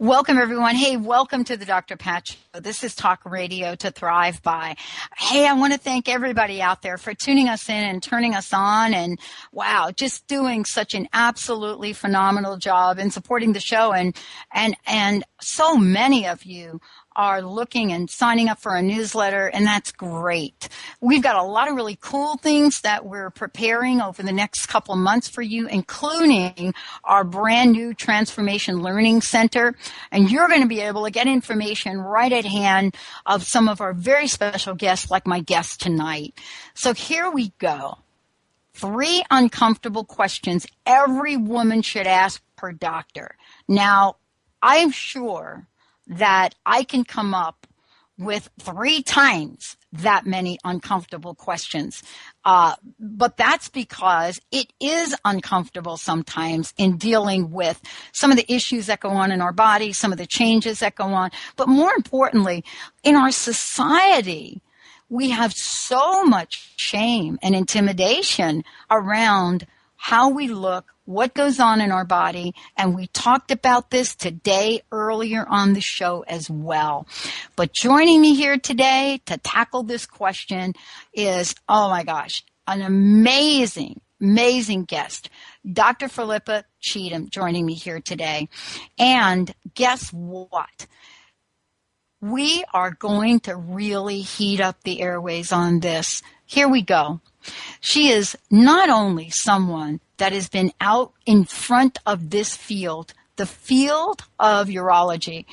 Welcome everyone. Hey, welcome to the Dr. Pat Show. This is Talk Radio to Thrive By. Hey, I want to thank everybody out there for tuning us in and turning us on and wow, just doing such an absolutely phenomenal job in supporting the show and, and, and so many of you are looking and signing up for a newsletter, and that's great. We've got a lot of really cool things that we're preparing over the next couple months for you, including our brand new Transformation Learning Center. And you're going to be able to get information right at hand of some of our very special guests, like my guest tonight. So here we go. Three uncomfortable questions every woman should ask her doctor. Now, I'm sure that I can come up with three times that many uncomfortable questions. Uh, but that's because it is uncomfortable sometimes in dealing with some of the issues that go on in our body, some of the changes that go on. But more importantly, in our society, we have so much shame and intimidation around how we look, what goes on in our body. And we talked about this today earlier on the show as well. But joining me here today to tackle this question is, oh my gosh, an amazing, amazing guest. Dr. Philippa Cheetham joining me here today. And guess what? We are going to really heat up the airways on this. Here we go. She is not only someone that has been out in front of this field, the field of urology,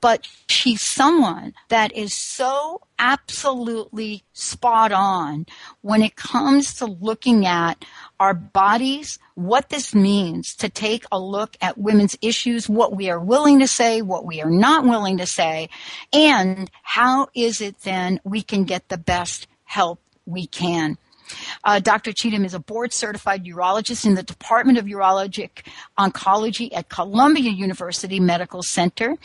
but she's someone that is so absolutely spot on when it comes to looking at our bodies, what this means to take a look at women's issues, what we are willing to say, what we are not willing to say, and how is it then we can get the best help we can. Uh, Dr. Cheetham is a board certified urologist in the Department of Urologic Oncology at Columbia University Medical Center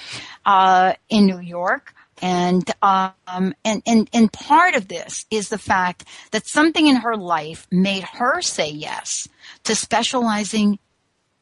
uh, in New York. And, um, and, and, and part of this is the fact that something in her life made her say yes to specializing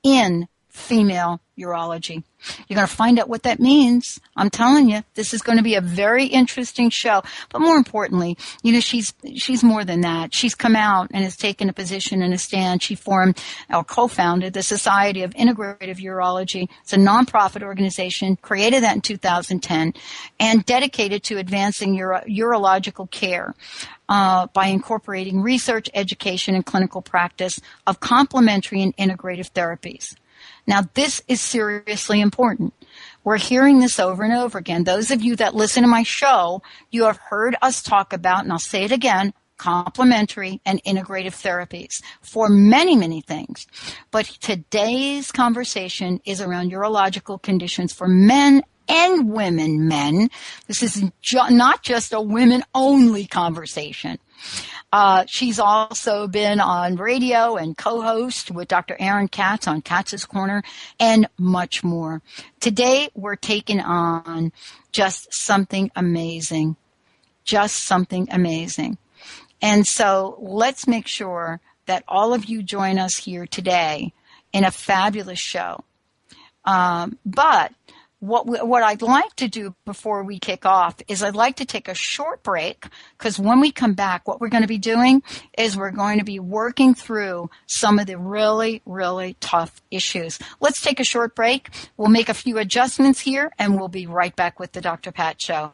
in female urology. You're going to find out what that means. I'm telling you, this is going to be a very interesting show. But more importantly, you know, she's, she's more than that. She's come out and has taken a position and a stand. She formed or co-founded the Society of Integrative Urology. It's a nonprofit organization, created that in 2010 and dedicated to advancing uro- urological care. Uh, by incorporating research, education, and clinical practice of complementary and integrative therapies. Now, this is seriously important. We're hearing this over and over again. Those of you that listen to my show, you have heard us talk about, and I'll say it again, complementary and integrative therapies for many, many things. But today's conversation is around urological conditions for men and women men. This is not just a women only conversation. Uh, she's also been on radio and co-host with Dr. Aaron Katz on Katz's Corner and much more. Today we're taking on just something amazing. Just something amazing. And so let's make sure that all of you join us here today in a fabulous show. Um, but what we, what I'd like to do before we kick off is I'd like to take a short break because when we come back, what we're going to be doing is we're going to be working through some of the really, really tough issues. Let's take a short break. We'll make a few adjustments here and we'll be right back with the Dr. Pat Show.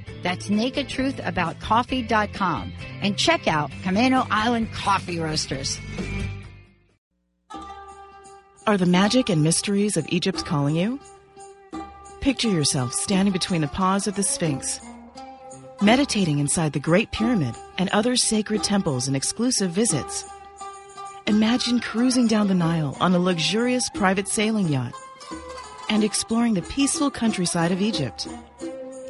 That's nakedtruthaboutcoffee.com and check out Camano Island Coffee Roasters. Are the magic and mysteries of Egypt calling you? Picture yourself standing between the paws of the Sphinx, meditating inside the Great Pyramid and other sacred temples and exclusive visits. Imagine cruising down the Nile on a luxurious private sailing yacht and exploring the peaceful countryside of Egypt.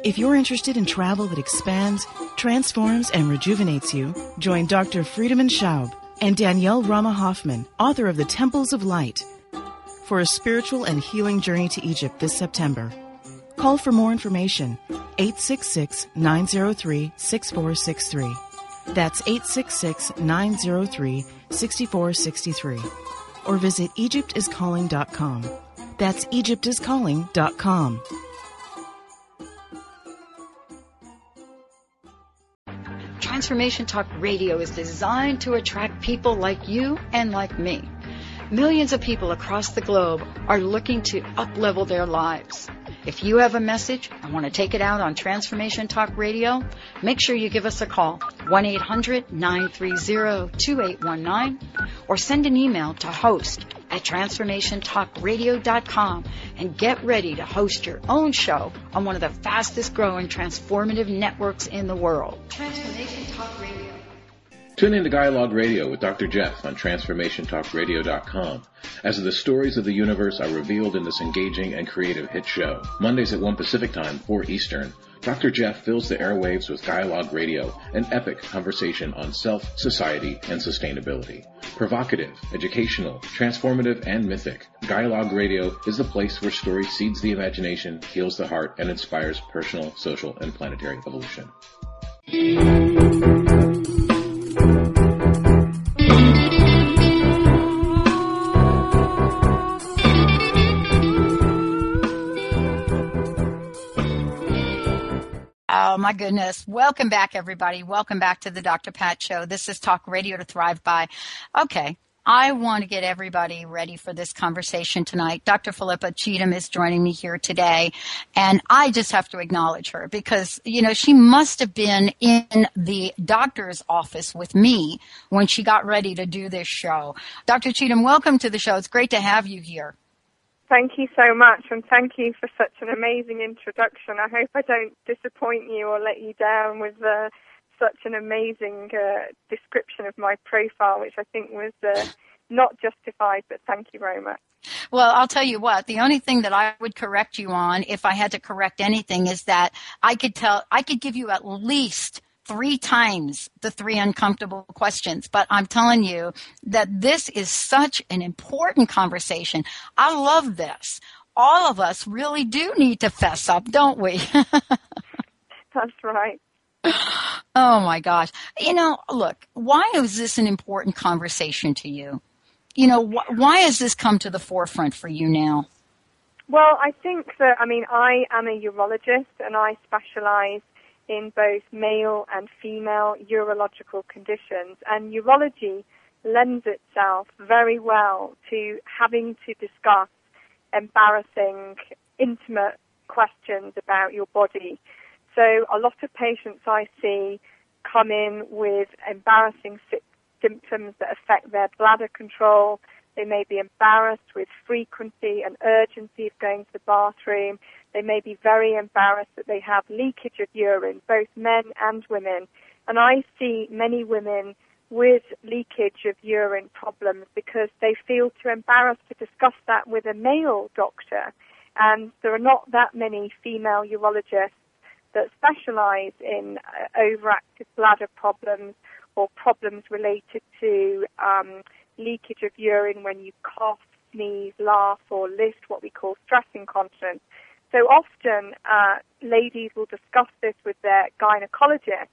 If you're interested in travel that expands, transforms, and rejuvenates you, join Dr. Friedemann Schaub and Danielle Rama Hoffman, author of The Temples of Light, for a spiritual and healing journey to Egypt this September. Call for more information 866 903 6463. That's 866 903 6463. Or visit EgyptIsCalling.com. That's EgyptIsCalling.com. Transformation Talk Radio is designed to attract people like you and like me. Millions of people across the globe are looking to uplevel their lives. If you have a message and want to take it out on Transformation Talk Radio, make sure you give us a call, 1-800-930-2819, or send an email to host at transformationtalkradio.com and get ready to host your own show on one of the fastest growing transformative networks in the world. Transformation Talk Radio. Tune in to Dialogue Radio with Dr. Jeff on TransformationTalkRadio.com as the stories of the universe are revealed in this engaging and creative hit show. Mondays at 1 Pacific Time, 4 Eastern. Dr. Jeff fills the airwaves with Dialogue Radio, an epic conversation on self, society, and sustainability. Provocative, educational, transformative, and mythic, Dialogue Radio is the place where story seeds the imagination, heals the heart, and inspires personal, social, and planetary evolution. My goodness. Welcome back everybody. Welcome back to the Dr. Pat show. This is Talk Radio to Thrive By. Okay. I want to get everybody ready for this conversation tonight. Dr. Philippa Cheetham is joining me here today, and I just have to acknowledge her because, you know, she must have been in the doctor's office with me when she got ready to do this show. Dr. Cheetham, welcome to the show. It's great to have you here. Thank you so much, and thank you for such an amazing introduction. I hope I don't disappoint you or let you down with uh, such an amazing uh, description of my profile, which I think was uh, not justified, but thank you very much. Well, I'll tell you what, the only thing that I would correct you on if I had to correct anything is that I could tell, I could give you at least three times the three uncomfortable questions, but I'm telling you that this is such an important conversation. I love this. All of us really do need to fess up, don't we? That's right. Oh my gosh. You know, look, why is this an important conversation to you? You know, wh- why has this come to the forefront for you now? Well, I think that, I mean, I am a urologist and I specialize in both male and female urological conditions, and urology lends itself very well to having to discuss embarrassing, intimate questions about your body. So a lot of patients I see come in with embarrassing symptoms that affect their bladder control. They may be embarrassed with frequency and urgency of going to the bathroom. They may be very embarrassed that they have leakage of urine, both men and women. And I see many women with leakage of urine problems because they feel too embarrassed to discuss that with a male doctor. And there are not that many female urologists that specialize in uh, overactive bladder problems or problems related to um, leakage of urine when you cough, sneeze, laugh, or lift, what we call stress incontinence. So often, uh, ladies will discuss this with their gynecologist,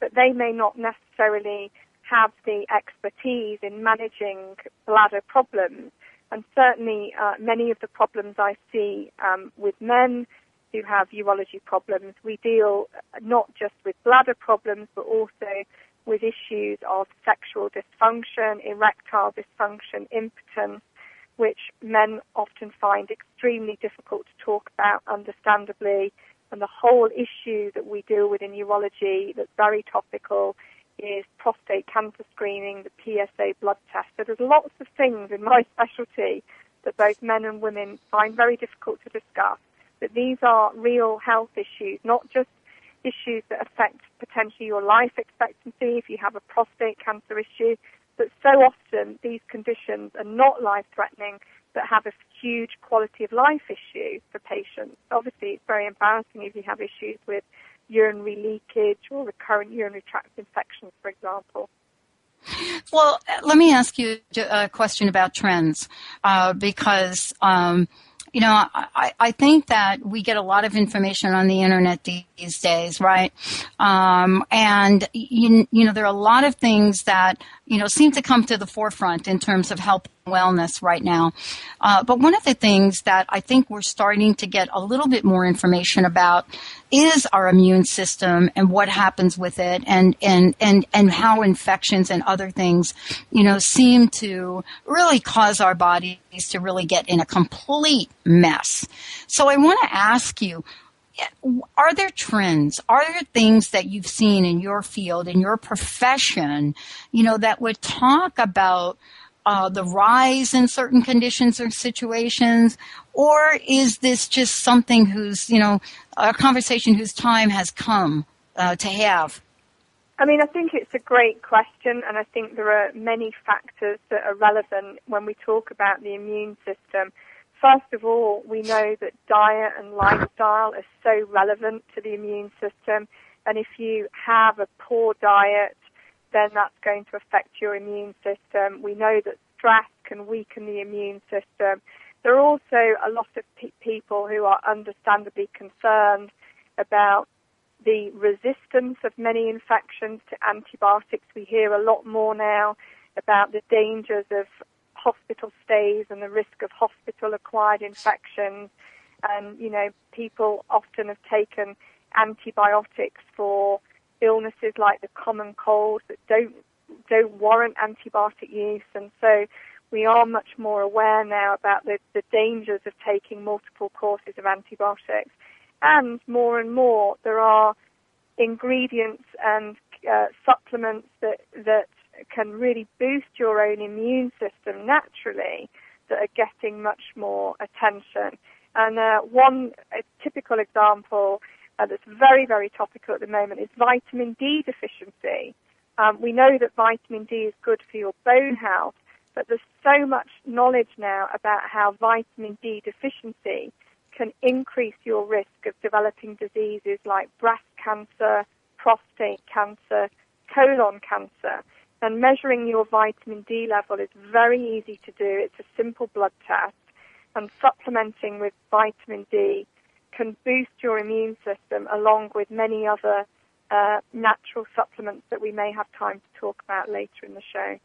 but they may not necessarily have the expertise in managing bladder problems. And certainly, uh, many of the problems I see um, with men who have urology problems, we deal not just with bladder problems, but also with issues of sexual dysfunction, erectile dysfunction, impotence, which men often find extremely difficult to talk about, understandably. And the whole issue that we deal with in urology that's very topical is prostate cancer screening, the PSA blood test. So there's lots of things in my specialty that both men and women find very difficult to discuss. But these are real health issues, not just issues that affect potentially your life expectancy if you have a prostate cancer issue, but so often these conditions are not life threatening but have a huge quality of life issue for patients. Obviously, it's very embarrassing if you have issues with urinary leakage or recurrent urinary tract infections, for example. Well, let me ask you a question about trends, uh, because um, you know, I, I think that we get a lot of information on the internet these days, right? Um, and you, you know, there are a lot of things that you know seem to come to the forefront in terms of and wellness right now. Uh, but one of the things that I think we're starting to get a little bit more information about is our immune system and what happens with it and, and, and, and how infections and other things, you know, seem to really cause our bodies to really get in a complete mess. So I want to ask you, are there trends? Are there things that you've seen in your field, in your profession, you know, that would talk about uh, the rise in certain conditions or situations, or is this just something whose, you know, a conversation whose time has come uh, to have? I mean, I think it's a great question, and I think there are many factors that are relevant when we talk about the immune system. First of all, we know that diet and lifestyle are so relevant to the immune system, and if you have a poor diet, then that's going to affect your immune system. We know that stress can weaken the immune system. There are also a lot of pe- people who are understandably concerned about the resistance of many infections to antibiotics. We hear a lot more now about the dangers of hospital stays and the risk of hospital acquired infections. And, you know, people often have taken antibiotics for illnesses like the common cold that don't don't warrant antibiotic use and so we are much more aware now about the, the dangers of taking multiple courses of antibiotics and more and more there are ingredients and uh, supplements that that can really boost your own immune system naturally that are getting much more attention. And uh, one typical example uh, that's very, very topical at the moment is vitamin D deficiency. Um, we know that vitamin D is good for your bone health, but there's so much knowledge now about how vitamin D deficiency can increase your risk of developing diseases like breast cancer, prostate cancer, colon cancer. And measuring your vitamin D level is very easy to do. It's a simple blood test. And supplementing with vitamin D can boost your immune system along with many other uh, natural supplements that we may have time to talk about later in the show.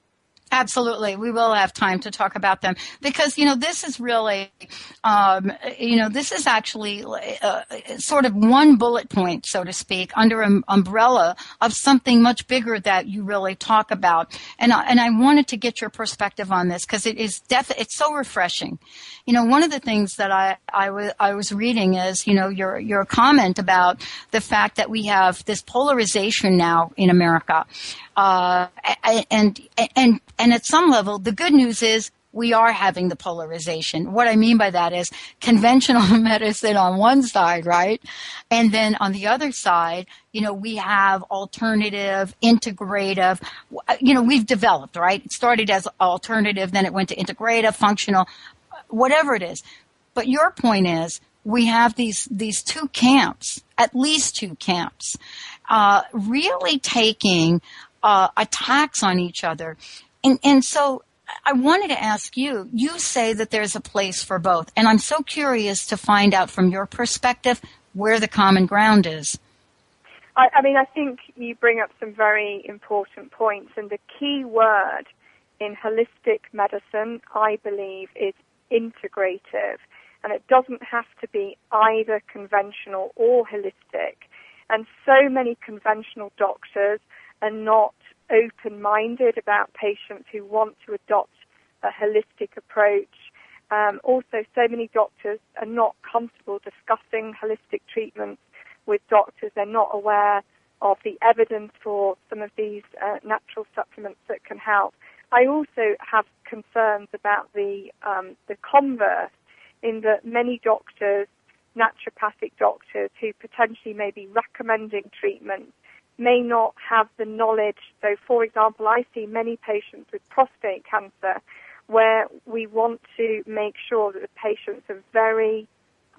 Absolutely. We will have time to talk about them because, you know, this is really, um, you know, this is actually uh, sort of one bullet point, so to speak, under an umbrella of something much bigger that you really talk about. And, I, and I wanted to get your perspective on this because it is def- it's so refreshing. You know, one of the things that I, I, w- I was reading is, you know, your, your comment about the fact that we have this polarization now in America. Uh, and, and, and at some level, the good news is we are having the polarization. What I mean by that is conventional medicine on one side, right? And then on the other side, you know, we have alternative, integrative, you know, we've developed, right? It started as alternative, then it went to integrative, functional, whatever it is. But your point is, we have these, these two camps, at least two camps, uh, really taking uh, attacks on each other. And, and so I wanted to ask you, you say that there's a place for both. And I'm so curious to find out from your perspective where the common ground is. I, I mean, I think you bring up some very important points. And the key word in holistic medicine, I believe, is integrative. And it doesn't have to be either conventional or holistic. And so many conventional doctors are not open minded about patients who want to adopt a holistic approach. Um, also, so many doctors are not comfortable discussing holistic treatments with doctors. They're not aware of the evidence for some of these uh, natural supplements that can help. I also have concerns about the um, the converse, in that many doctors, naturopathic doctors, who potentially may be recommending treatments may not have the knowledge. So, for example, I see many patients with prostate cancer where we want to make sure that the patients are very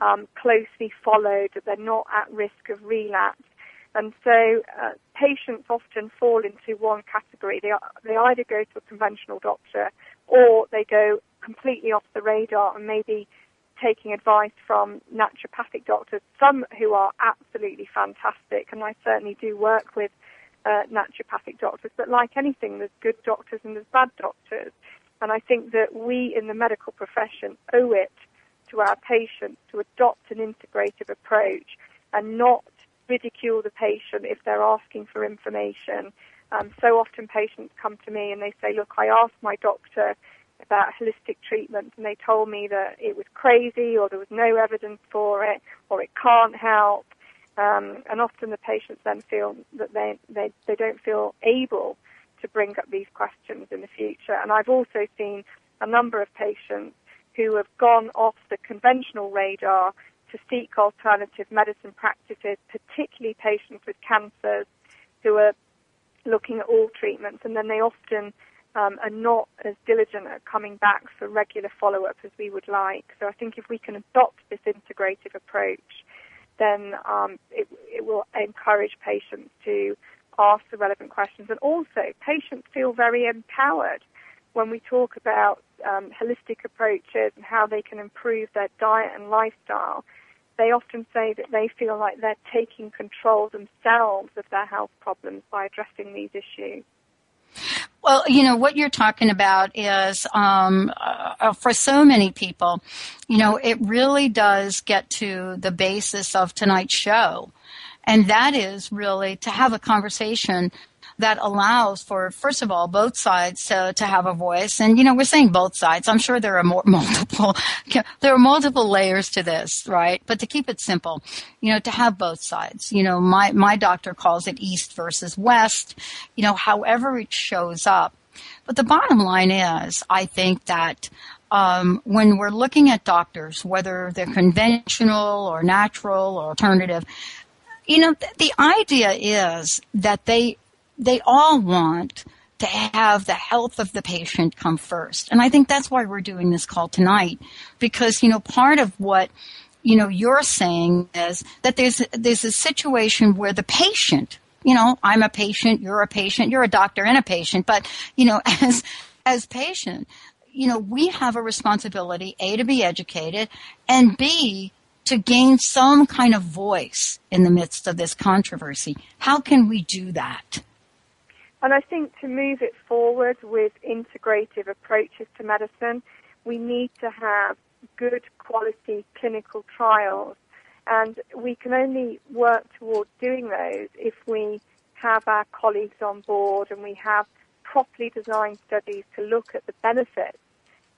um, closely followed, that they're not at risk of relapse. And so uh, patients often fall into one category. They, they either go to a conventional doctor or they go completely off the radar and maybe taking advice from naturopathic doctors, some who are absolutely fantastic, and I certainly do work with uh, naturopathic doctors, but like anything, there's good doctors and there's bad doctors. And I think that we in the medical profession owe it to our patients to adopt an integrative approach and not ridicule the patient if they're asking for information. Um, so often patients come to me and they say, look, I asked my doctor about holistic treatment and they told me that it was crazy or there was no evidence for it or it can't help. Um, and often the patients then feel that they, they, they don't feel able to bring up these questions in the future. And I've also seen a number of patients who have gone off the conventional radar to seek alternative medicine practices, particularly patients with cancers who are looking at all treatments, and then they often um, are not as diligent at coming back for regular follow-up as we would like. So I think if we can adopt this integrative approach, then um, it, it will encourage patients to ask the relevant questions. And also, patients feel very empowered when we talk about um, holistic approaches and how they can improve their diet and lifestyle. They often say that they feel like they're taking control themselves of their health problems by addressing these issues. Well, you know, what you're talking about is, um, uh, for so many people, you know, it really does get to the basis of tonight's show. And that is really to have a conversation that allows for, first of all, both sides to, to have a voice. And, you know, we're saying both sides. I'm sure there are more, multiple, there are multiple layers to this, right? But to keep it simple, you know, to have both sides, you know, my, my doctor calls it East versus West, you know, however it shows up. But the bottom line is, I think that um, when we're looking at doctors, whether they're conventional or natural or alternative, you know, th- the idea is that they they all want to have the health of the patient come first. And I think that's why we're doing this call tonight because, you know, part of what you know you're saying is that there's there's a situation where the patient you know i'm a patient you're a patient you're a doctor and a patient but you know as as patient you know we have a responsibility a to be educated and b to gain some kind of voice in the midst of this controversy how can we do that and I think to move it forward with integrative approaches to medicine, we need to have good quality clinical trials. And we can only work towards doing those if we have our colleagues on board and we have properly designed studies to look at the benefits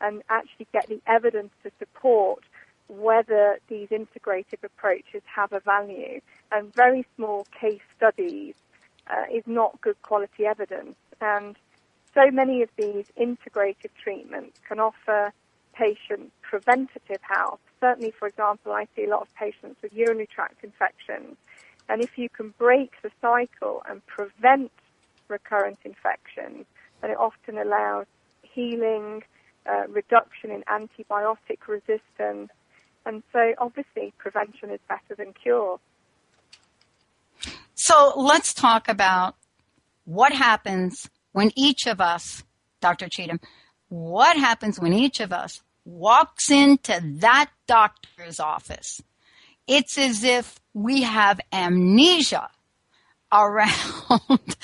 and actually get the evidence to support whether these integrative approaches have a value. And very small case studies uh, is not good quality evidence. And so many of these integrative treatments can offer patients preventative health. Certainly, for example, I see a lot of patients with urinary tract infections. And if you can break the cycle and prevent recurrent infections, then it often allows healing, uh, reduction in antibiotic resistance. And so, obviously, prevention is better than cure. So let's talk about what happens when each of us, Dr. Cheetham, what happens when each of us walks into that doctor's office. It's as if we have amnesia around.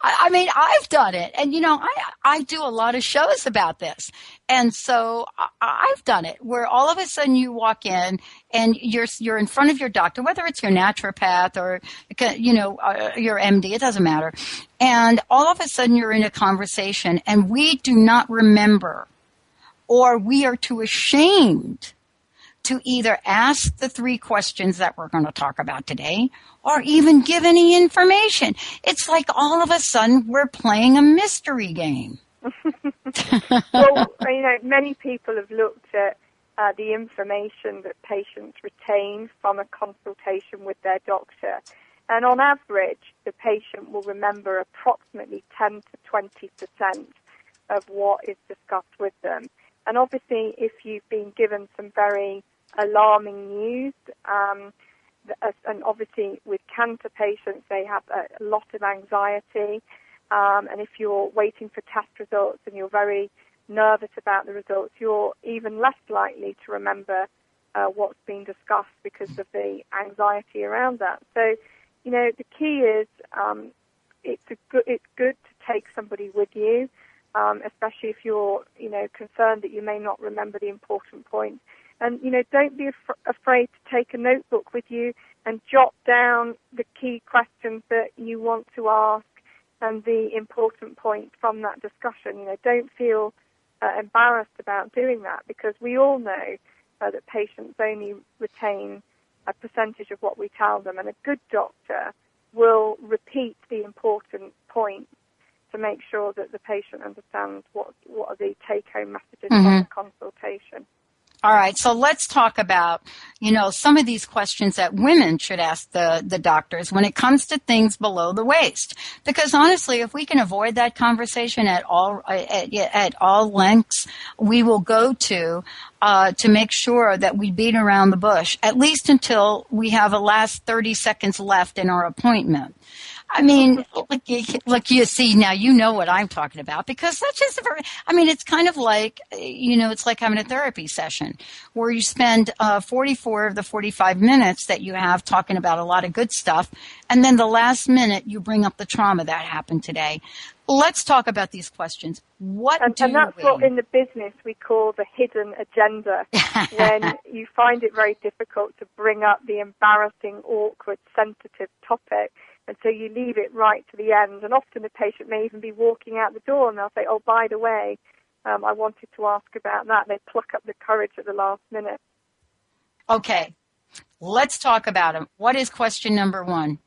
I, mean, I've done it, and you know, I I do a lot of shows about this, and so I, have done it where all of a sudden you walk in and you're you're in front of your doctor, whether it's your naturopath or you know uh, your MD, it doesn't matter, and all of a sudden you're in a conversation, and we do not remember, or we are too ashamed to either ask the three questions that we're going to talk about today or even give any information. It's like all of a sudden we're playing a mystery game. well, you know, many people have looked at uh, the information that patients retain from a consultation with their doctor. And on average, the patient will remember approximately 10 to 20 percent of what is discussed with them. And obviously, if you've been given some very alarming news, um, and obviously with cancer patients, they have a lot of anxiety. Um, and if you're waiting for test results and you're very nervous about the results, you're even less likely to remember uh, what's been discussed because of the anxiety around that. So, you know, the key is um, it's good it's good to take somebody with you, um, especially if you're you know concerned that you may not remember the important points. And, you know, don't be af- afraid to take a notebook with you and jot down the key questions that you want to ask and the important points from that discussion. You know, don't feel uh, embarrassed about doing that because we all know uh, that patients only retain a percentage of what we tell them, and a good doctor will repeat the important points to make sure that the patient understands what what are the take-home messages mm-hmm. from the consultation. All right, so let's talk about, you know, some of these questions that women should ask the, the doctors when it comes to things below the waist. Because honestly, if we can avoid that conversation at all, at, at all lengths, we will go to, uh, to make sure that we beat around the bush, at least until we have a last 30 seconds left in our appointment. I mean, look, look, you see now, you know what I'm talking about because that's just a very, I mean, it's kind of like, you know, it's like having a therapy session where you spend uh, 44 of the 45 minutes that you have talking about a lot of good stuff. And then the last minute you bring up the trauma that happened today. Let's talk about these questions. What and, do and that's we? what in the business we call the hidden agenda. when you find it very difficult to bring up the embarrassing, awkward, sensitive topic and so you leave it right to the end. And often the patient may even be walking out the door and they'll say, oh, by the way, um, I wanted to ask about that. They pluck up the courage at the last minute. Okay, let's talk about them. What is question number one?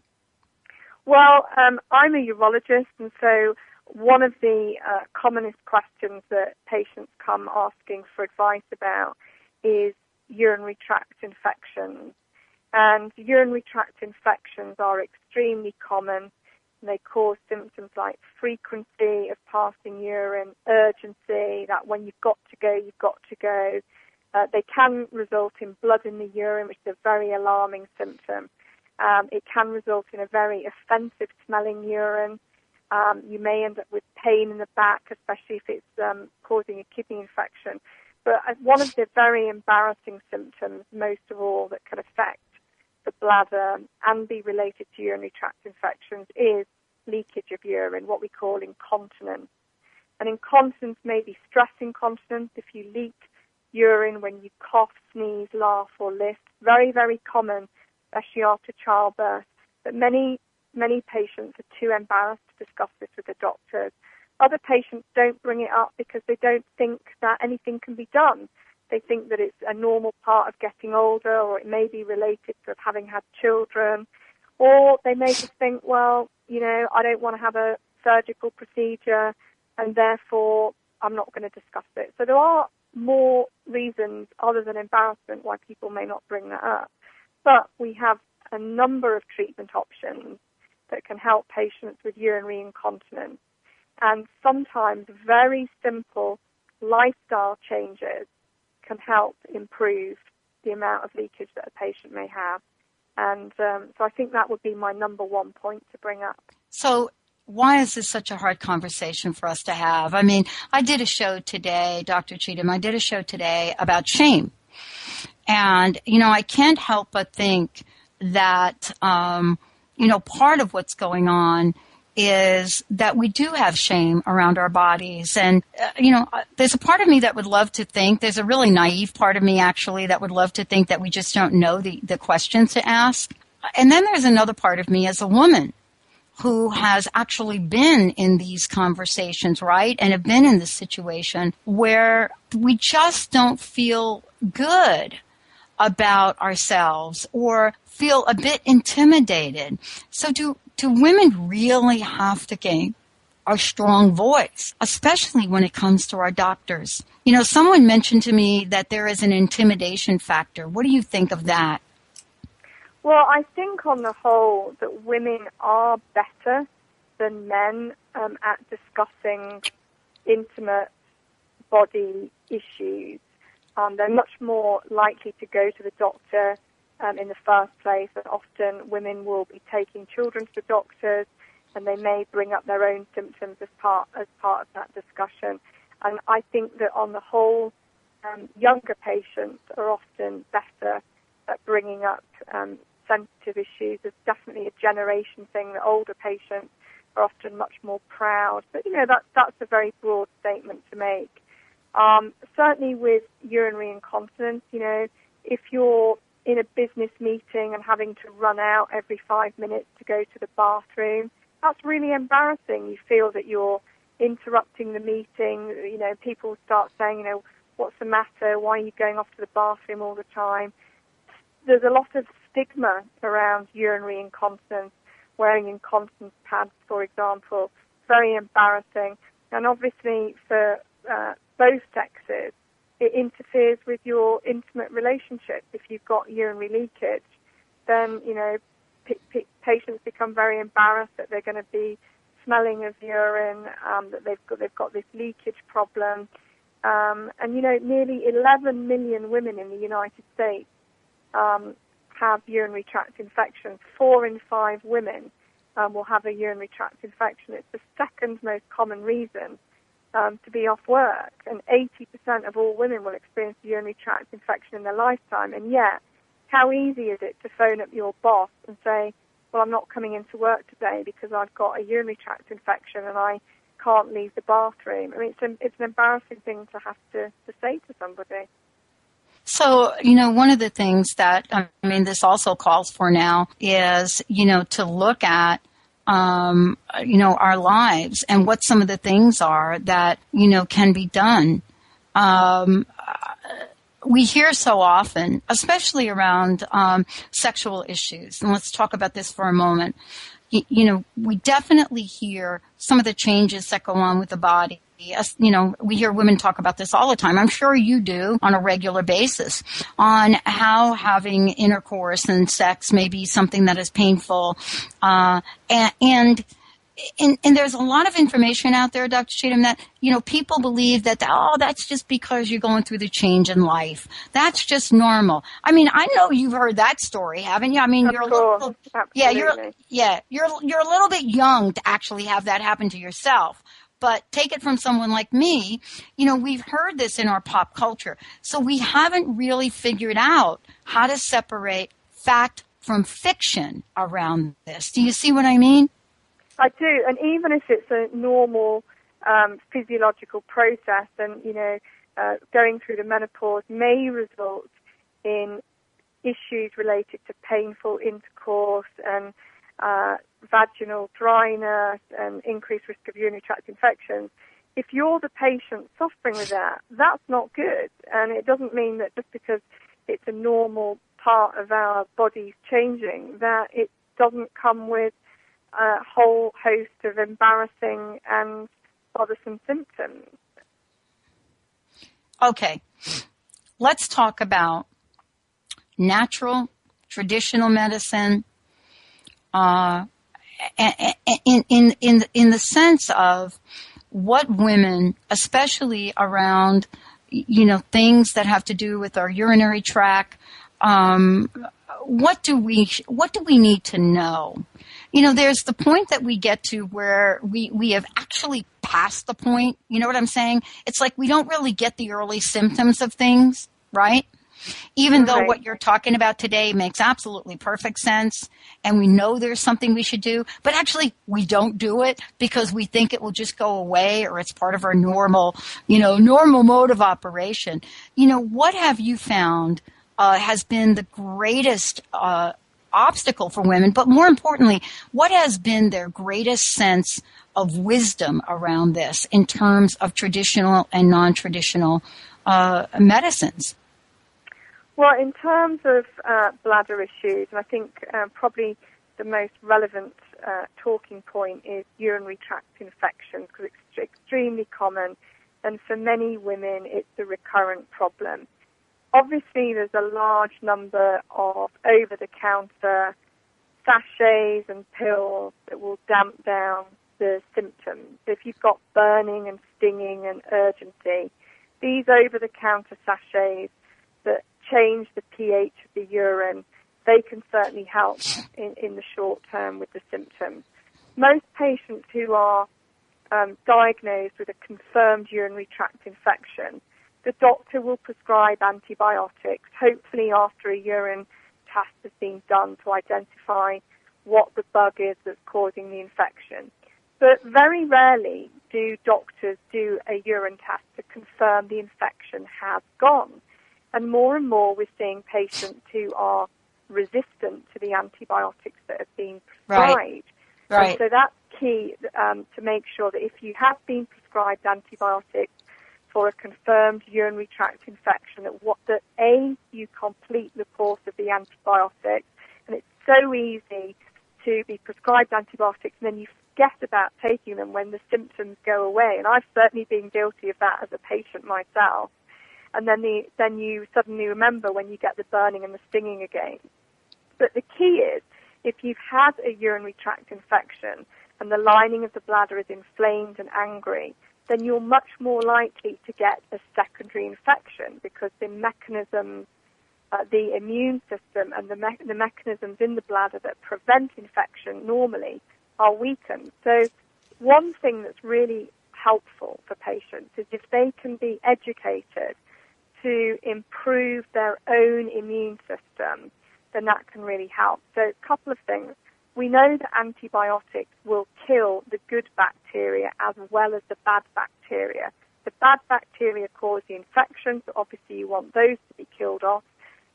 Well, um, I'm a urologist, and so one of the uh, commonest questions that patients come asking for advice about is urinary tract infections. And urinary tract infections are extremely common. They cause symptoms like frequency of passing urine, urgency, that when you've got to go, you've got to go. Uh, they can result in blood in the urine, which is a very alarming symptom. Um, it can result in a very offensive smelling urine. Um, you may end up with pain in the back, especially if it's um, causing a kidney infection. But uh, one of the very embarrassing symptoms, most of all, that can affect the bladder and be related to urinary tract infections is leakage of urine, what we call incontinence. And incontinence may be stress incontinence if you leak urine when you cough, sneeze, laugh, or lift. Very, very common, especially after childbirth. But many Many patients are too embarrassed to discuss this with the doctors. Other patients don't bring it up because they don't think that anything can be done. They think that it's a normal part of getting older or it may be related to having had children. Or they may just think, well, you know, I don't want to have a surgical procedure and therefore I'm not going to discuss it. So there are more reasons other than embarrassment why people may not bring that up. But we have a number of treatment options that can help patients with urinary incontinence. And sometimes very simple lifestyle changes can help improve the amount of leakage that a patient may have. And um, so I think that would be my number one point to bring up. So why is this such a hard conversation for us to have? I mean, I did a show today, Dr. Cheetham, I did a show today about shame. And, you know, I can't help but think that um, you know, part of what's going on is that we do have shame around our bodies. And, uh, you know, uh, there's a part of me that would love to think, there's a really naive part of me actually that would love to think that we just don't know the, the questions to ask. And then there's another part of me as a woman who has actually been in these conversations, right? And have been in this situation where we just don't feel good about ourselves or feel a bit intimidated. So do, do women really have to gain a strong voice, especially when it comes to our doctors? You know, someone mentioned to me that there is an intimidation factor. What do you think of that? Well, I think on the whole that women are better than men um, at discussing intimate body issues. Um, they're much more likely to go to the doctor um, in the first place. And often women will be taking children to doctors, and they may bring up their own symptoms as part as part of that discussion. And I think that on the whole, um, younger patients are often better at bringing up um, sensitive issues. There's definitely a generation thing that older patients are often much more proud. But you know that that's a very broad statement to make. Um, certainly with urinary incontinence, you know, if you're in a business meeting and having to run out every five minutes to go to the bathroom, that's really embarrassing. You feel that you're interrupting the meeting. You know, people start saying, you know, what's the matter? Why are you going off to the bathroom all the time? There's a lot of stigma around urinary incontinence, wearing incontinence pads, for example. Very embarrassing. And obviously for uh, both sexes, it interferes with your intimate relationship. If you've got urinary leakage, then you know p- p- patients become very embarrassed that they're going to be smelling of urine, um, that they've got they've got this leakage problem, um, and you know nearly 11 million women in the United States um, have urinary tract infections. Four in five women um, will have a urinary tract infection. It's the second most common reason um, to be off work, and 80% of all women will experience a urinary tract infection in their lifetime. And yet, how easy is it to phone up your boss and say, "Well, I'm not coming into work today because I've got a urinary tract infection and I can't leave the bathroom." I mean, it's, a, it's an embarrassing thing to have to, to say to somebody. So, you know, one of the things that, I mean, this also calls for now is, you know, to look at um, you know, our lives and what some of the things are that, you know, can be done. Um, we hear so often, especially around um, sexual issues, and let's talk about this for a moment. You, you know, we definitely hear some of the changes that go on with the body you know, we hear women talk about this all the time. I'm sure you do on a regular basis on how having intercourse and sex may be something that is painful, uh, and, and and, and there's a lot of information out there, Dr. Cheetham, that, you know, people believe that, oh, that's just because you're going through the change in life. That's just normal. I mean, I know you've heard that story, haven't you? I mean, of you're course. a little, Absolutely. yeah, you're, yeah, you're, you're a little bit young to actually have that happen to yourself. But take it from someone like me, you know, we've heard this in our pop culture. So we haven't really figured out how to separate fact from fiction around this. Do you see what I mean? I do, and even if it's a normal um, physiological process, and you know, uh, going through the menopause may result in issues related to painful intercourse and uh, vaginal dryness and increased risk of urinary tract infections. If you're the patient suffering with that, that's not good, and it doesn't mean that just because it's a normal part of our bodies changing, that it doesn't come with a whole host of embarrassing and bothersome symptoms. Okay, let's talk about natural, traditional medicine, uh, in, in, in, in the sense of what women, especially around, you know, things that have to do with our urinary tract, um, what do we, what do we need to know? you know, there's the point that we get to where we, we have actually passed the point. You know what I'm saying? It's like we don't really get the early symptoms of things, right? Even though Right. what you're talking about today makes absolutely perfect sense and we know there's something we should do, but actually we don't do it because we think it will just go away or it's part of our normal, you know, normal mode of operation. You know, what have you found uh, has been the greatest uh, obstacle for women, but more importantly, what has been their greatest sense of wisdom around this in terms of traditional and non-traditional uh, medicines? Well, in terms of uh, bladder issues, and I think um, probably the most relevant uh, talking point is urinary tract infections because it's extremely common, and for many women, it's a recurrent problem. Obviously, there's a large number of over-the-counter sachets and pills that will damp down the symptoms. If you've got burning and stinging and urgency, these over-the-counter sachets that change the pH of the urine, they can certainly help in, in the short term with the symptoms. Most patients who are um, diagnosed with a confirmed urinary tract infection, the doctor will prescribe antibiotics, hopefully after a urine test has been done to identify what the bug is that's causing the infection. But very rarely do doctors do a urine test to confirm the infection has gone. And more and more we're seeing patients who are resistant to the antibiotics that have been prescribed. Right. And so that's key um, to make sure that if you have been prescribed antibiotics for a confirmed urinary tract infection, that what that a you complete the course of the antibiotics, and it's so easy to be prescribed antibiotics and then you forget about taking them when the symptoms go away. And I've certainly been guilty of that as a patient myself. And then the then you suddenly remember when you get the burning and the stinging again. But the key is if you've had a urinary tract infection and the lining of the bladder is inflamed and angry, then you're much more likely to get a secondary infection because the mechanisms, uh, the immune system and the, me- the mechanisms in the bladder that prevent infection normally are weakened. So one thing that's really helpful for patients is if they can be educated to improve their own immune system, then that can really help. So a couple of things. We know that antibiotics will kill the good bacteria as well as the bad bacteria. The bad bacteria cause the infection, so obviously you want those to be killed off.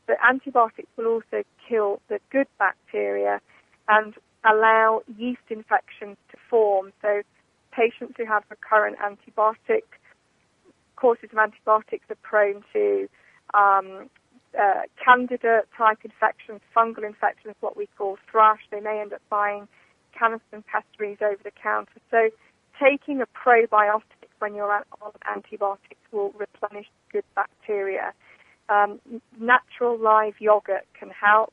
But antibiotics will also kill the good bacteria and allow yeast infections to form. So patients who have recurrent antibiotic courses of antibiotics are prone to um, uh, candida type infections, fungal infections, what we call thrush. They may end up buying Canesten pessaries over the counter. So taking a probiotic when you're on antibiotics will replenish good bacteria. Um, natural live yogurt can help.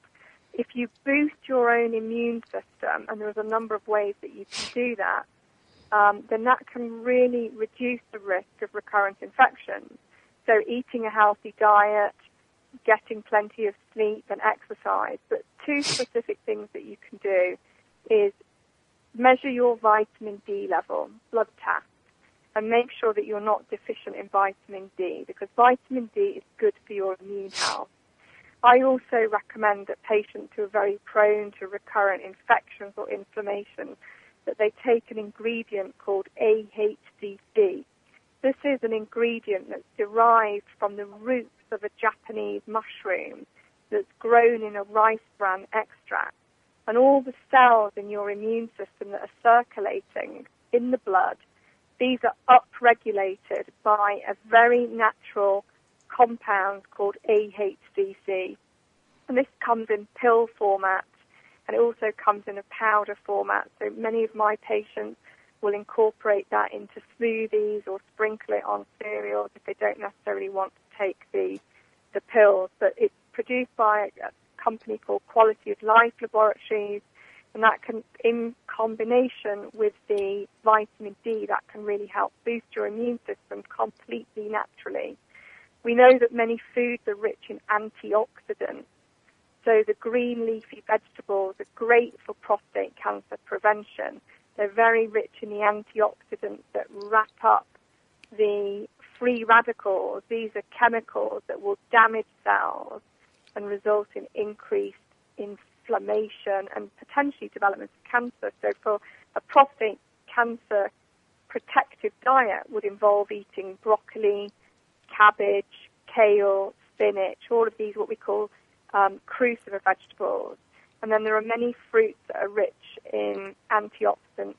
if you boost your own immune system, and there's a number of ways that you can do that, um, then that can really reduce the risk of recurrent infections. So eating a healthy diet, getting plenty of sleep and exercise. But two specific things that you can do is measure your vitamin D level, blood test, and make sure that you're not deficient in vitamin D because vitamin D is good for your immune health. I also recommend that patients who are very prone to recurrent infections or inflammation that they take an ingredient called AHCC. This is an ingredient that's derived from the roots of a Japanese mushroom that's grown in a rice bran extract. And all the cells in your immune system that are circulating in the blood, these are upregulated by a very natural compound called AHCC. And this comes in pill format and it also comes in a powder format. So many of my patients will incorporate that into smoothies or sprinkle it on cereals if they don't necessarily want to take the the pills. But it's produced by a company called Quality of Life Laboratories, and that can, in combination with the vitamin D, that can really help boost your immune system completely naturally. We know that many foods are rich in antioxidants. So the green leafy vegetables are great for prostate cancer prevention. They're very rich in the antioxidants that wrap up the free radicals. These are chemicals that will damage cells and result in increased inflammation and potentially development of cancer. So for a prostate cancer protective diet would involve eating broccoli, cabbage, kale, spinach, all of these what we call um, crucifer vegetables. And then there are many fruits that are rich in antioxidants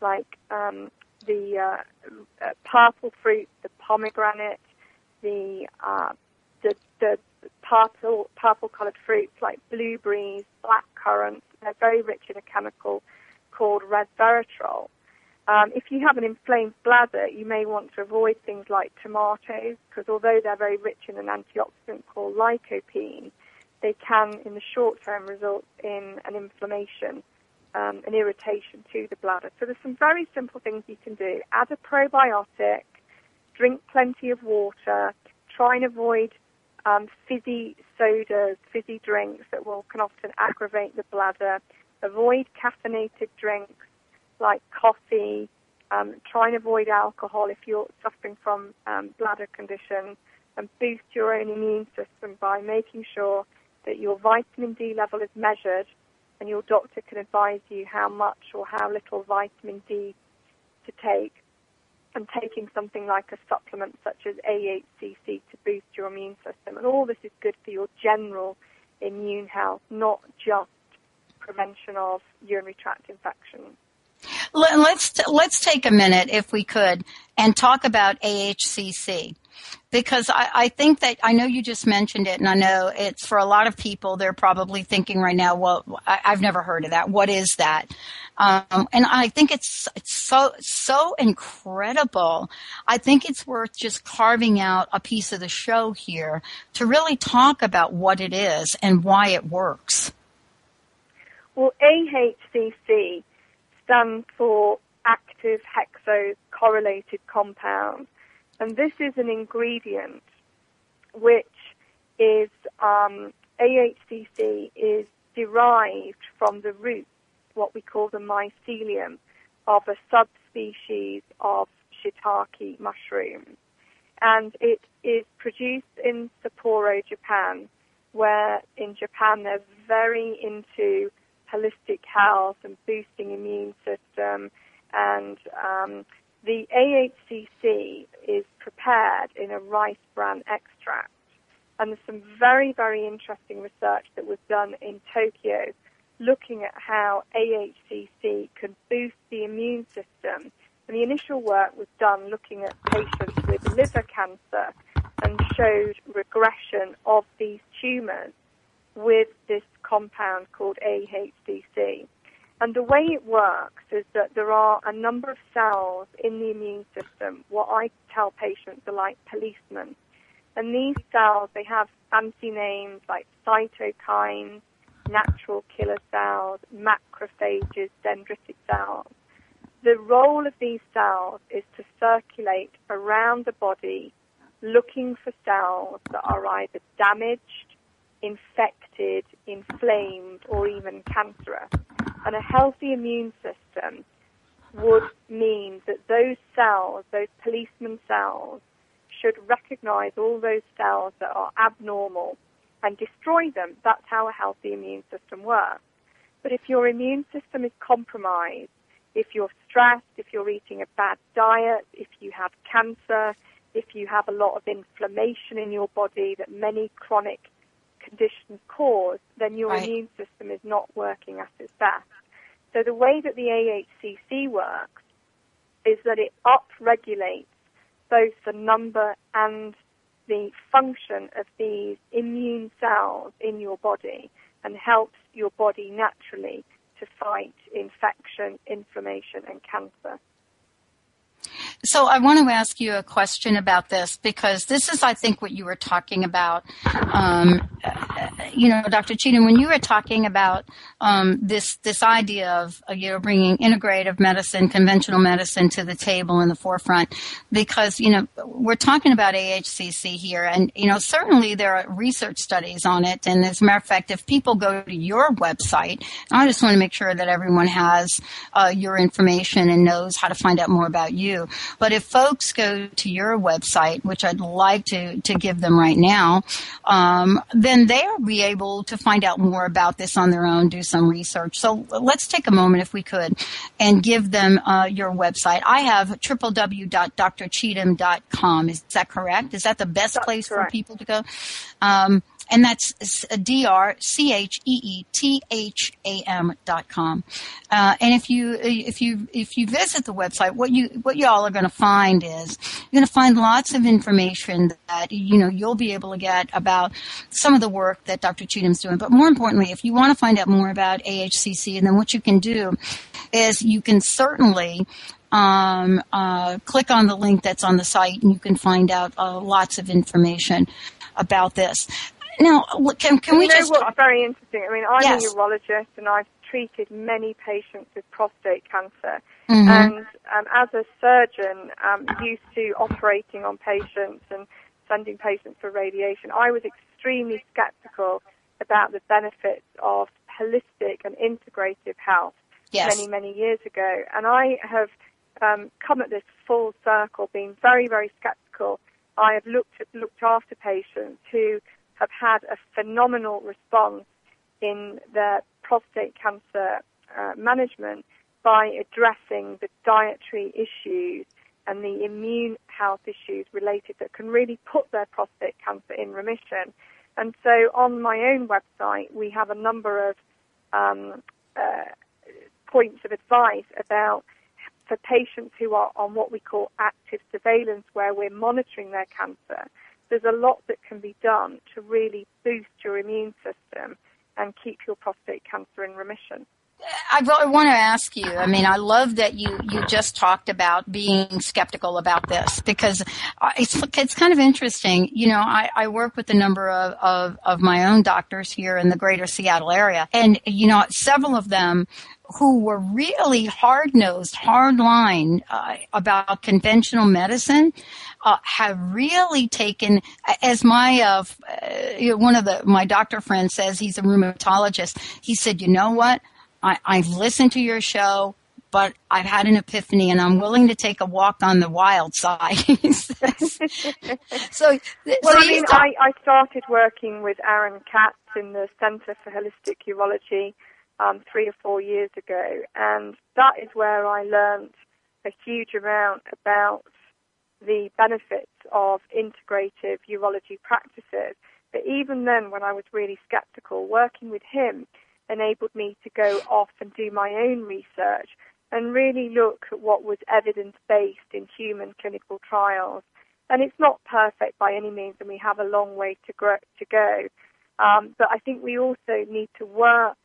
like um, the uh, uh, purple fruit, the pomegranate, the uh, the, the purple purple coloured fruits like blueberries, blackcurrants. They're very rich in a chemical called resveratrol. Um, if you have an inflamed bladder, you may want to avoid things like tomatoes because although they're very rich in an antioxidant called lycopene, they can, in the short term, result in an inflammation um, an irritation to the bladder. So there's some very simple things you can do. Add a probiotic, drink plenty of water, try and avoid um, fizzy sodas, fizzy drinks that will can often aggravate the bladder. Avoid caffeinated drinks like coffee. Um, try and avoid alcohol if you're suffering from um, bladder conditions, and boost your own immune system by making sure that your vitamin D level is measured and your doctor can advise you how much or how little vitamin D to take. And taking something like a supplement such as AHCC to boost your immune system. And all this is good for your general immune health, not just prevention of urinary tract infections. Let's let's take a minute, if we could, and talk about AHCC because I, I, think that I know you just mentioned it, and I know it's for a lot of people. They're probably thinking right now, "Well, I, have never heard of that. What is that?" Um, and I think it's it's so so incredible. I think it's worth just carving out a piece of the show here to really talk about what it is and why it works. Well, AHCC stands for active hexose correlated compound. And this is an ingredient which is um, AHCC is derived from the root, what we call the mycelium, of a subspecies of shiitake mushroom. And it is produced in Sapporo, Japan, where in Japan they're very into holistic health and boosting immune system and um, the AHCC is prepared in a rice bran extract. And there's some very, very interesting research that was done in Tokyo looking at how AHCC can boost the immune system. And the initial work was done looking at patients with liver cancer and showed regression of these tumors with this compound called AHCC. And the way it works is that there are a number of cells in the immune system, what I tell patients are like policemen. And these cells, they have fancy names like cytokines, natural killer cells, macrophages, dendritic cells. The role of these cells is to circulate around the body looking for cells that are either damaged, infected, inflamed, or even cancerous. And a healthy immune system would mean that those cells, those policeman cells, should recognize all those cells that are abnormal and destroy them. That's how a healthy immune system works. But if your immune system is compromised, if you're stressed, if you're eating a bad diet, if you have cancer, if you have a lot of inflammation in your body that many chronic conditions cause, then your right. immune system is not working at its best. So the way that the AHCC works is that it upregulates both the number and the function of these immune cells in your body and helps your body naturally to fight infection, inflammation, and cancer. So I want to ask you a question about this because this is, I think, what you were talking about. Um, you know, Dr. Cheetham, when you were talking about um, this this idea of uh, you know bringing integrative medicine, conventional medicine to the table in the forefront, because you know we're talking about AHCC here, and you know certainly there are research studies on it. And as a matter of fact, if people go to your website, I just want to make sure that everyone has uh, your information and knows how to find out more about you. But if folks go to your website, which I'd like to, to give them right now, um, then they'll be able to find out more about this on their own, do some research. So let's take a moment, if we could, and give them uh, your website. I have www.drcheetham.com. Is that correct? Is that the best That's place correct. for people to go? Um, and that's D R C H E E T H A M dot com. Uh, and if you if you if you visit the website, what you what y'all are going to find is you're going to find lots of information that you know you'll be able to get about some of the work that Dr. Cheetham's doing. But more importantly, if you want to find out more about AHCC, and then what you can do is you can certainly um, uh, click on the link that's on the site, and you can find out uh, lots of information about this. Now, can, can we you know just what's very interesting? I mean, I'm Yes. a urologist and I've treated many patients with prostate cancer. Mhm. And um, as a surgeon, um, used to operating on patients and sending patients for radiation, I was extremely skeptical about the benefits of holistic and integrative health Yes. many, many years ago. And I have um, come at this full circle, being very, very skeptical. I have looked at, looked after patients who have had a phenomenal response in their prostate cancer uh, management by addressing the dietary issues and the immune health issues related that can really put their prostate cancer in remission. And so on my own website, we have a number of um, uh, points of advice about for patients who are on what we call active surveillance, where we're monitoring their cancer. There's a lot that can be done to really boost your immune system and keep your prostate cancer in remission. I, want to ask you. I mean, I love that you you just talked about being skeptical about this because uh, it's it's kind of interesting. You know, I, I work with a number of, of of my own doctors here in the greater Seattle area, and you know, several of them who were really hard nosed, hard line uh, about conventional medicine uh, have really taken, as my uh, uh, one of the my doctor friends says, he's a rheumatologist. He said, you know what? I, I've listened to your show, but I've had an epiphany, and I'm willing to take a walk on the wild side. He says. so, Well, so I mean, I, I started working with Aaron Katz in the Centre for Holistic Urology um, three or four years ago, and that is where I learned a huge amount about the benefits of integrative urology practices. But even then, when I was really skeptical, working with him enabled me to go off and do my own research and really look at what was evidence based in human clinical trials. And it's not perfect by any means, and we have a long way to, grow, to go. Um, but I think we also need to work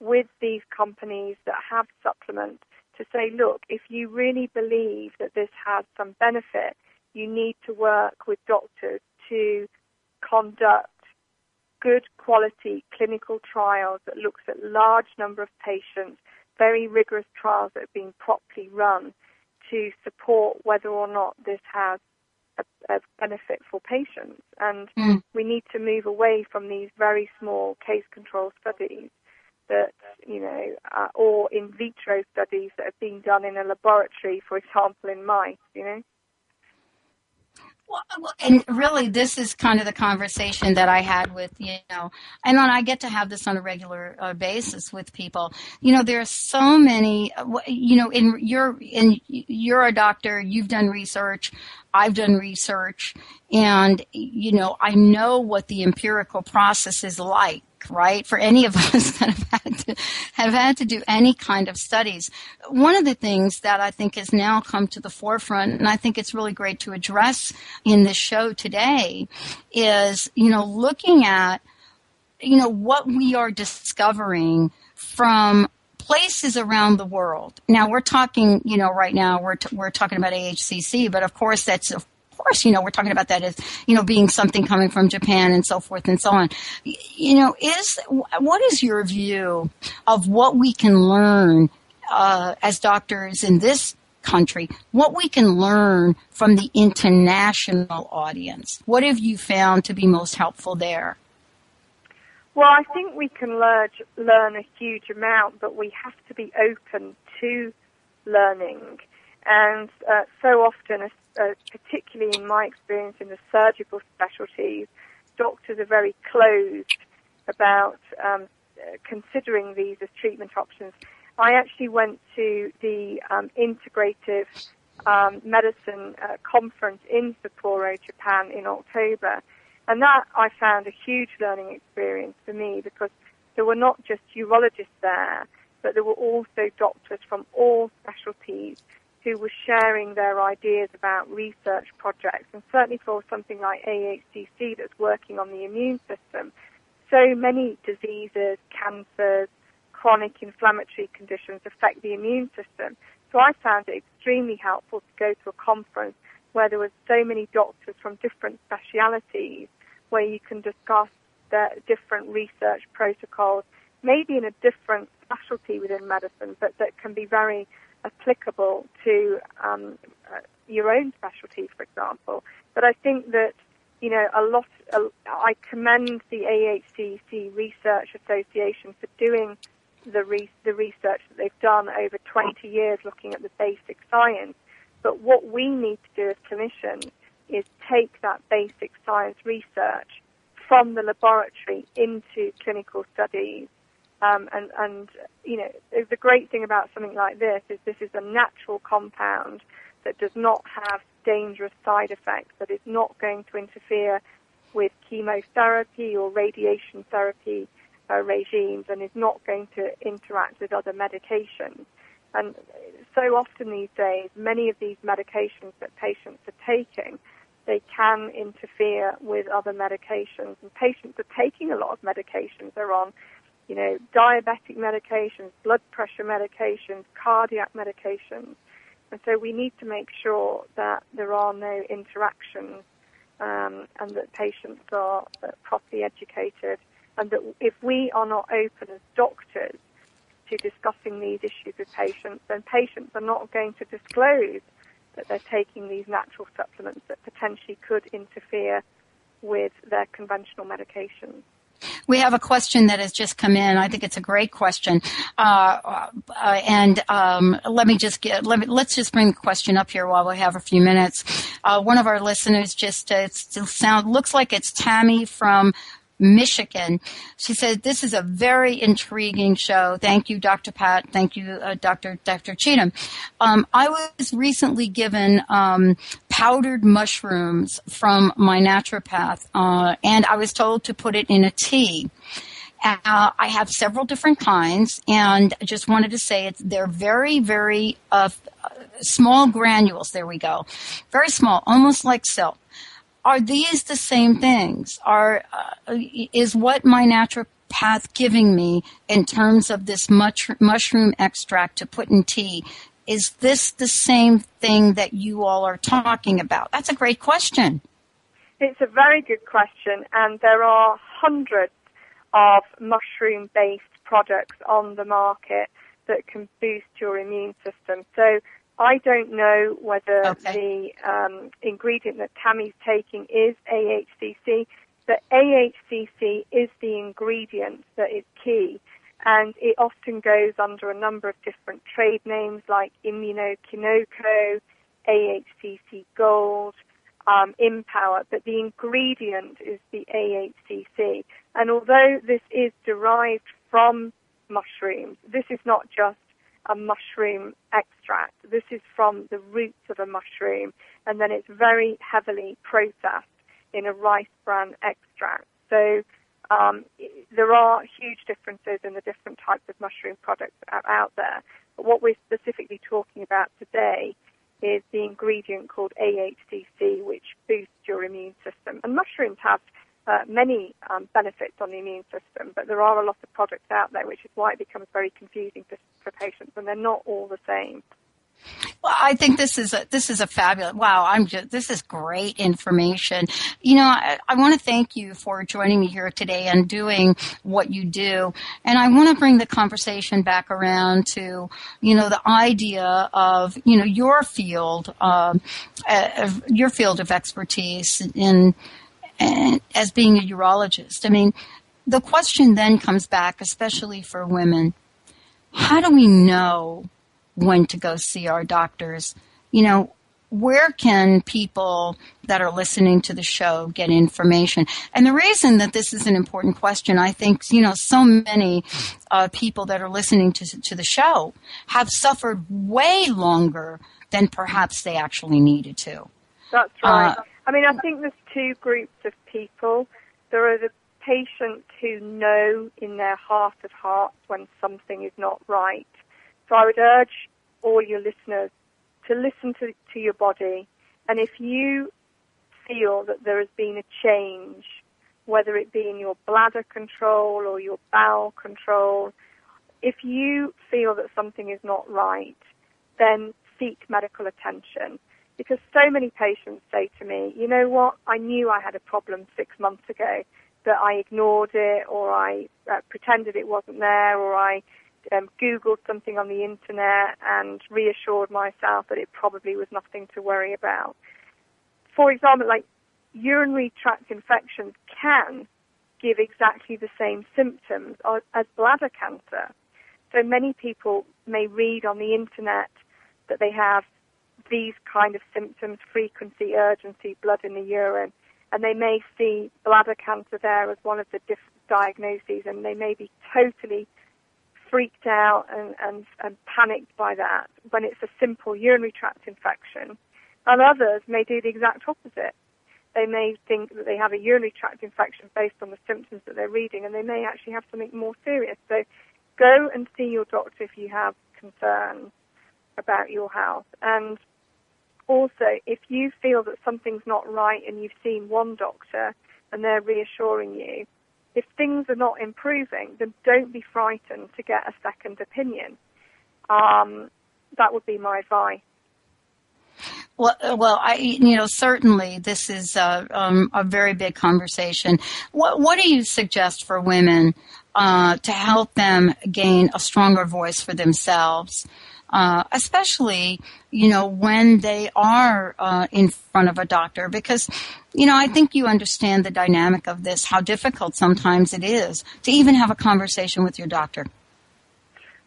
with these companies that have supplements to say, look, if you really believe that this has some benefit, you need to work with doctors to conduct good quality clinical trials that looks at large number of patients, very rigorous trials that have been properly run to support whether or not this has a, a benefit for patients. And mm. we need to move away from these very small case control studies that, you know, uh, or in vitro studies that have been done in a laboratory, for example, in mice, you know. Well, and really, this is kind of the conversation that I had with you know, and I get to have this on a regular uh, basis with people. You know, there are so many. Uh, you know, in you're in you're a doctor. You've done research. I've done research, and you know, I know what the empirical process is like right? For any of us that have had to have had to do any kind of studies. One of the things that I think has now come to the forefront, and I think it's really great to address in this show today, is, you know, looking at, you know, what we are discovering from places around the world. Now we're talking, you know, right now we're t- we're talking about AHCC, but of course that's course, you know, we're talking about that as, you know, being something coming from Japan and so forth and so on. You know, is, what is your view of what we can learn, uh, as doctors in this country, what we can learn from the international audience? What have you found to be most helpful there? Well, I think we can learn, learn a huge amount, but we have to be open to learning. And uh, so often, uh, particularly in my experience in the surgical specialties, doctors are very closed about um, considering these as treatment options. I actually went to the um, integrative um, medicine uh, conference in Sapporo, Japan in October. And that I found a huge learning experience for me because there were not just urologists there, but there were also doctors from all specialties who were sharing their ideas about research projects, and certainly for something like AHCC that's working on the immune system. So many diseases, cancers, chronic inflammatory conditions affect the immune system. So I found it extremely helpful to go to a conference where there were so many doctors from different specialities where you can discuss the different research protocols, maybe in a different specialty within medicine, but that can be very applicable to um, uh, your own specialty, for example. But I think that you know a lot. Uh, I commend the AHCC Research Association for doing the re- the research that they've done over 20 years, looking at the basic science. But what we need to do as clinicians is take that basic science research from the laboratory into clinical studies um, and, and, you know, the great thing about something like this is this is a natural compound that does not have dangerous side effects, that is not going to interfere with chemotherapy or radiation therapy uh, regimes and is not going to interact with other medications. And so often these days, many of these medications that patients are taking, they can interfere with other medications. And patients are taking a lot of medications. They're on you know, diabetic medications, blood pressure medications, cardiac medications. And so we need to make sure that there are no interactions um, and that patients are properly educated and that if we are not open as doctors to discussing these issues with patients, then patients are not going to disclose that they're taking these natural supplements that potentially could interfere with their conventional medications. We have a question that has just come in. I think it's a great question. Uh, uh, and um, let me just get let me let's just bring the question up here while we have a few minutes. Uh, one of our listeners just uh, it sound looks like it's Tammy from Michigan. She said, this is a very intriguing show. Thank you, Dr. Pat. Thank you, uh, Dr. Dr. Cheetham. Um, I was recently given um, powdered mushrooms from my naturopath, uh, and I was told to put it in a tea. Uh, I have several different kinds, and just wanted to say it's they're very, very uh, small granules. There we go, very small, almost like silk are these the same things? Are uh, is what my naturopath giving me in terms of this much, mushroom extract to put in tea? Is this the same thing that you all are talking about? That's a great question. It's a very good question, and there are hundreds of mushroom-based products on the market that can boost your immune system. So I don't know whether Okay. the um, ingredient that Tammy's taking is AHCC, but AHCC is the ingredient that is key. And it often goes under a number of different trade names like Immunokinoko, AHCC Gold, um, Empower, but the ingredient is the AHCC. And although this is derived from mushrooms, this is not just a mushroom extract. This is from the roots of a mushroom, and then it's very heavily processed in a rice bran extract. So um, there are huge differences in the different types of mushroom products out, there. But what we're specifically talking about today is the ingredient called AHCC, which boosts your immune system. And mushrooms have uh, many um, benefits on the immune system, but there are a lot of products out there, which is why it becomes very confusing for, for patients, and they're not all the same. Well, I think this is a this is a fabulous. Wow, I'm just this is great information. You know, I, I want to thank you for joining me here today and doing what you do. And I want to bring the conversation back around to you know the idea of you know your field, um, uh, your field of expertise in and as being a urologist. I mean, the question then comes back, especially for women. How do we know when to go see our doctors? You know, where can people that are listening to the show get information? And the reason that this is an important question, I think, you know, so many uh, people that are listening to, to the show have suffered way longer than perhaps they actually needed to. That's right. Uh, I mean, I think there's two groups of people. There are the patients who know in their heart of hearts when something is not right. So I would urge all your listeners to listen to, to your body. And if you feel that there has been a change, whether it be in your bladder control or your bowel control, if you feel that something is not right, then seek medical attention. Because so many patients say to me, you know what, I knew I had a problem six months ago, but I ignored it or I uh, pretended it wasn't there or I um, Googled something on the internet and reassured myself that it probably was nothing to worry about. For example, like urinary tract infections can give exactly the same symptoms as bladder cancer. So many people may read on the internet that they have these kind of symptoms, frequency, urgency, blood in the urine, and they may see bladder cancer there as one of the different diagnoses, and they may be totally freaked out and, and, and panicked by that when it's a simple urinary tract infection. And others may do the exact opposite. They may think that they have a urinary tract infection based on the symptoms that they're reading, and they may actually have something more serious. So go and see your doctor if you have concerns about your health. And also, if you feel that something's not right and you've seen one doctor and they're reassuring you, if things are not improving, then don't be frightened to get a second opinion. Um, that would be my advice. Well, uh, well, I, you know, certainly this is a, um, a very big conversation. What, what do you suggest for women uh, to help them gain a stronger voice for themselves? Uh, especially, you know, when they are uh, in front of a doctor, because, you know, I think you understand the dynamic of this, how difficult sometimes it is to even have a conversation with your doctor.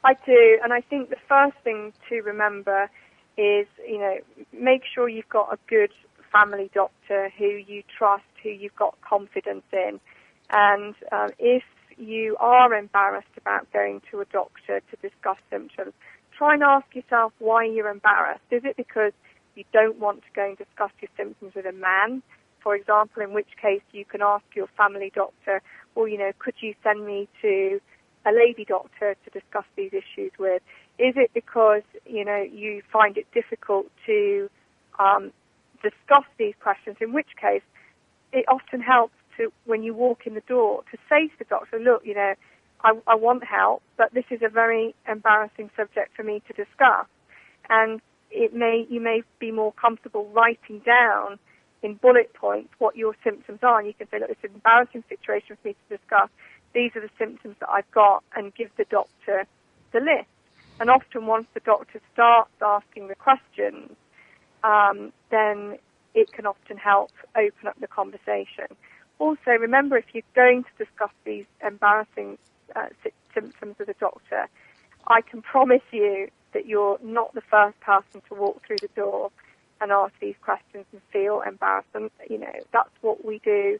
I do, and I think the first thing to remember is, you know, make sure you've got a good family doctor who you trust, who you've got confidence in, and um, if you are embarrassed about going to a doctor to discuss symptoms, try and ask yourself why you're embarrassed. Is it because you don't want to go and discuss your symptoms with a man, for example, in which case you can ask your family doctor, or, you know, could you send me to a lady doctor to discuss these issues with? Is it because, you know, you find it difficult to um, discuss these questions, in which case it often helps to, when you walk in the door, to say to the doctor, look, you know, I, I want help, but this is a very embarrassing subject for me to discuss. And it may, you may be more comfortable writing down in bullet points what your symptoms are. And you can say, look, it's an embarrassing situation for me to discuss. These are the symptoms that I've got and give the doctor the list. And often once the doctor starts asking the questions, um, then it can often help open up the conversation. Also, remember if you're going to discuss these embarrassing uh, symptoms with a doctor, I can promise you that you're not the first person to walk through the door and ask these questions and feel embarrassed. And, you know, that's what we do.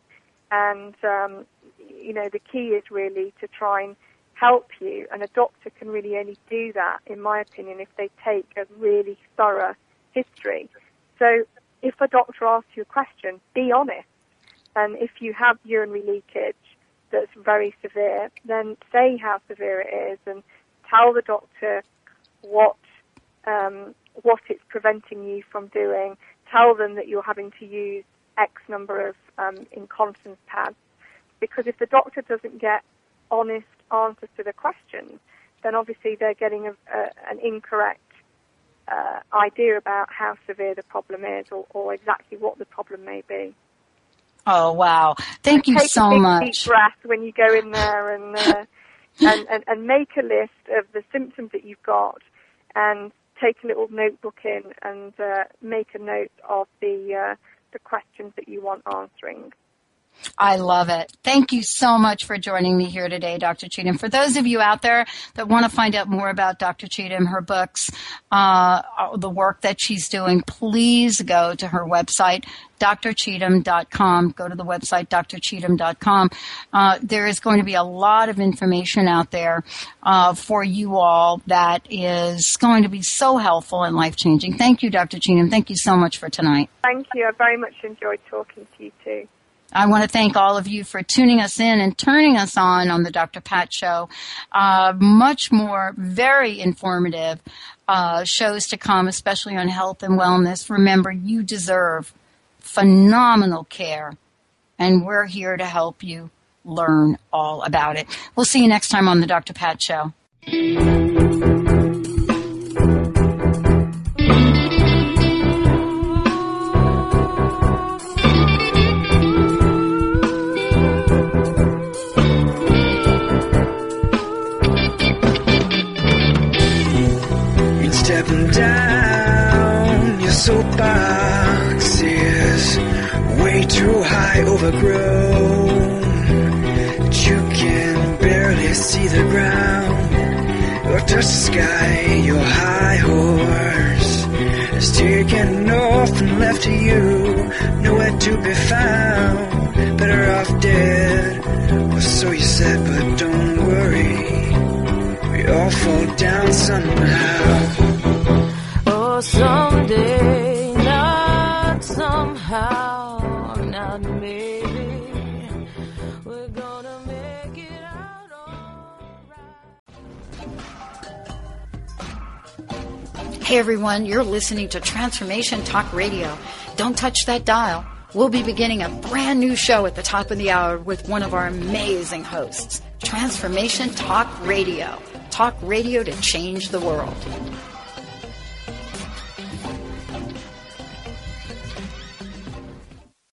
And, um, you know, the key is really to try and help you. And a doctor can really only do that, in my opinion, if they take a really thorough history. So if a doctor asks you a question, be honest. And if you have urinary leakage that's very severe, then say how severe it is and tell the doctor what um, what it's preventing you from doing. Tell them that you're having to use X number of um, incontinence pads. Because if the doctor doesn't get honest answers to the questions, then obviously they're getting a, a, an incorrect uh, idea about how severe the problem is or, or, exactly what the problem may be. Oh wow! Thank you so a big, much. Deep breath when you go in there and, uh, and, and and make a list of the symptoms that you've got, and take a little notebook in and uh, make a note of the uh, the questions that you want answering. I love it. Thank you so much for joining me here today, Dr. Cheetham. For those of you out there that want to find out more about Dr. Cheetham, her books, uh, the work that she's doing, please go to her website, drcheetham.com. Go to the website, drcheetham.com. Uh, there is going to be a lot of information out there uh, for you all that is going to be so helpful and life changing. Thank you, Dr. Cheetham. Thank you so much for tonight. Thank you. I very much enjoyed talking to you too. I want to thank all of you for tuning us in and turning us on on the Dr. Pat Show. Uh, much more very informative uh, shows to come, especially on health and wellness. Remember, you deserve phenomenal care, and we're here to help you learn all about it. We'll see you next time on the Dr. Pat Show. Down. Your soapbox is way too high overgrown. You can barely see the ground. Or touch the sky your high horse has taken off and left to you. Nowhere to be found. Better off dead or so you said but don't worry. We all fall down somehow Someday, not somehow, not maybe, we're gonna make it out alright. Hey everyone, you're listening to Transformation Talk Radio. Don't touch that dial. We'll be beginning a brand new show at the top of the hour with one of our amazing hosts. Transformation Talk Radio. Talk radio to change the world.